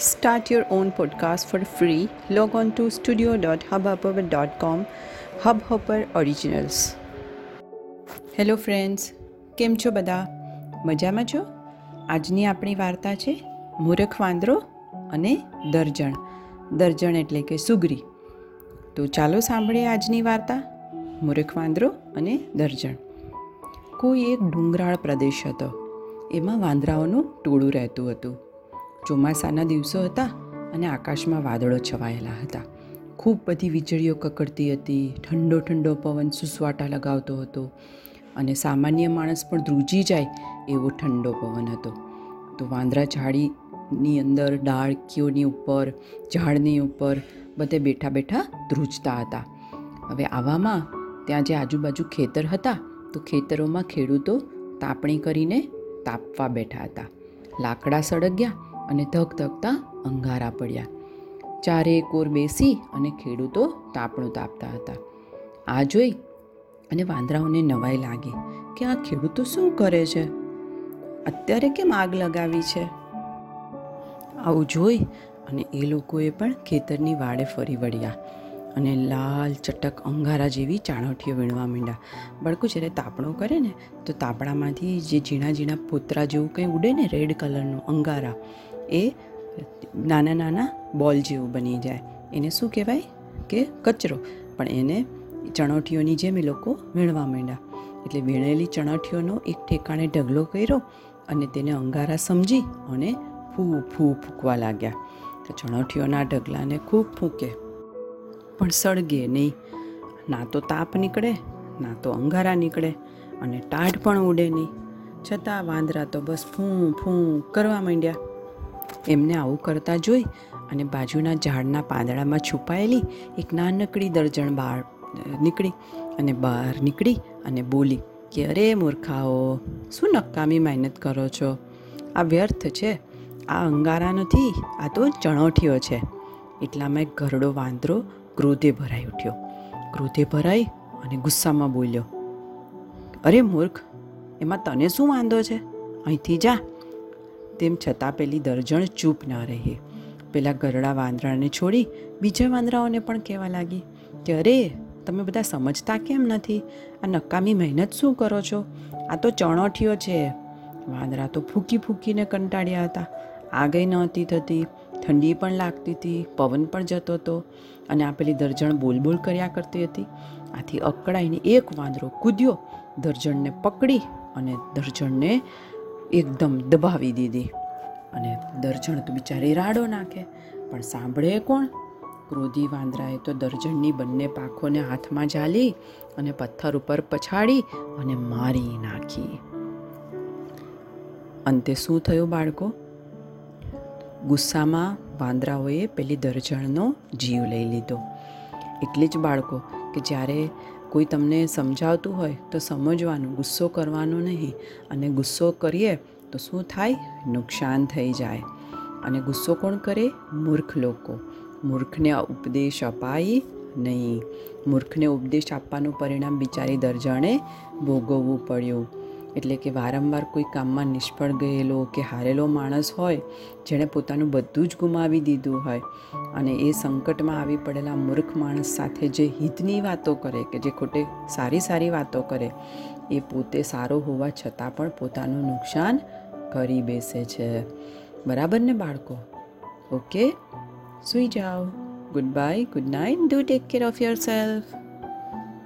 Start your own podcast for free. Log on to studio.hubhopper.com. Hubhopper Originals. Hello friends કેમ છો બધા મજામાં છો આજની આપણી વાર્તા છે, મૂરખ વાંદરો અને દર્જણ દર્જણ એટલે કે સુગરી તો ચાલો સાંભળીએ આજની વાર્તા, મૂરખ વાંદરો અને દર્જણ કોઈ એક ડુંગરાળ પ્રદેશ હતો એમાં વાંદરાઓનું ટોળું રહેતું હતું ચોમાસાના દિવસો હતા અને આકાશમાં વાદળો છવાયેલા હતા. ખૂબ બધી વીજળીઓ કકડતી હતી, ઠંડો ઠંડો પવન સુસવાટા લગાવતો હતો અને સામાન્ય માણસ પણ ધ્રુજી જાય એવો ઠંડો પવન હતો. તો વાંદરા ઝાડીની અંદર ડાળકીઓની ઉપર, ઝાડની ઉપર બધે બેઠા બેઠા ધ્રુજતા હતા. હવે આવામાં ત્યાં જે આજુબાજુ ખેતર હતા, તો ખેતરોમાં ખેડૂતો તાપણી કરીને તાપવા બેઠા હતા. લાકડા સળગ્યા અને ધક ધકતા અંગારા પડ્યા. ચારે કોર બેસી અને ખેડૂતો તાપણું તાપતા હતા. આ જોઈ અને વાંદરાઓને નવાઈ લાગી કે આ ખેડૂતો શું કરે છે? અત્યારે કેમ આગ લગાવી છે? આવું જોઈ અને એ લોકોએ પણ ખેતરની વાડે ફરી વળ્યા અને લાલ ચટક અંગારા જેવી ચાણોઠીઓ વીણવા માંડ્યા. બળકું જ્યારે તાપણો કરે ને, તો તાપણામાંથી જે ઝીણા ઝીણા પોતરા જેવું કંઈ ઉડે ને રેડ કલરનું અંગારા એ નાના નાના બોલ જેવું બની જાય. એને શું કહેવાય? કે કચરો. પણ એને ચણોઠીઓની જેમ એ લોકો વીણવા માંડ્યા. એટલે વીણેલી ચણોઠીઓનો એક ઠેકાણે ઢગલો કર્યો અને તેને અંગારા સમજી અને ફૂ ફૂ ફૂંકવા લાગ્યા. તો ચણોઠીઓના ઢગલાને ખૂબ ફૂંકે. પણ સળગે નહીં. ના તો તાપ નીકળે, ના તો અંગારા નીકળે અને ટાઢ પણ ઉડે નહીં. છતાં વાંદરા તો બસ ફૂં ફૂં કરવા માંડ્યા. એમને આવું કરતા જોઈ અને બાજુના ઝાડના પાંદડામાં છુપાયેલી એક નાનકડી દર્જણ બહાર નીકળી અને બહાર નીકળી અને બોલી, કે અરે મૂર્ખાઓ, શું નકામી મહેનત કરો છો? આ વ્યર્થ છે. આ અંગારા નથી, આ તો ચણોઠીઓ છે. એટલામાં એક ઘરડો વાંદરો ક્રોધે ભરાઈ ઉઠ્યો. ક્રોધે ભરાઈ અને ગુસ્સામાં બોલ્યો, અરે મૂર્ખ, એમાં તને શું વાંધો છે? અહીંથી જા. તેમ છતાં પેલી દર્જણ ચૂપ ના રહી. પેલા ગરડા વાંદરાને છોડી બીજા વાંદરાઓને પણ કહેવા લાગી કે, અરે, તમે બધા સમજતા કેમ નથી? આ નકામી મહેનત શું કરો છો? આ તો ચણોઠીઓ છે. વાંદરા તો ફૂકી ફૂકીને કંટાળ્યા હતા. આગઈ નહોતી થતી, ઠંડી પણ લાગતી હતી, પવન પણ જતો હતો. અને આ પેલી દર્જણ બોલ બોલ કર્યા કરતી હતી. આથી અકળાઈને એક વાંદરો કૂદ્યો, દર્જણને પકડી અને દર્જણને એકદમ દબાવી દીધી. અને દર્જણ તો બિચારી રાડો નાખે. પણ સાંભળે કોણ? ક્રોધી વાંદરાએ તો દર્જણની બંને પાખોને હાથમાં ઝાલી અને પથ્થર ઉપર પછાડી અને મારી નાખી. અંતે શું થયું બાળકો? ગુસ્સામાં વાંદરાઓએ પેલી દર્જણનો જીવ લઈ લીધો. એટલે જ બાળકો, કે જ્યારે કોઈ તમને સમજાવતું હોય તો સમજવાનું, ગુસ્સો કરવાનો નહીં. અને ગુસ્સો કરીએ તો શું થાય? નુકસાન થઈ જાય. અને ગુસ્સો કોણ કરે? મૂર્ખ લોકો. મૂર્ખને ઉપદેશ અપાય નહીં. મૂર્ખને ઉપદેશ આપવાનું પરિણામ બિચારી દરજણે ભોગવવું પડ્યું. એટલે કે વારંવાર કોઈ કામમાં નિષ્ફળ ગયેલો કે હારેલો માણસ હોય, જેણે પોતાનું બધું જ ગુમાવી દીધું હોય અને એ સંકટમાં આવી પડેલા મૂર્ખ માણસ સાથે જે હિતની વાતો કરે કે જે ખોટે સારી સારી વાતો કરે, એ પોતે સારો હોવા છતાં પણ પોતાનું નુકસાન કરી બેસે છે. બરાબર ને બાળકો? ઓકે? સુઈ જાઓ. Good bye good night do take care of yourself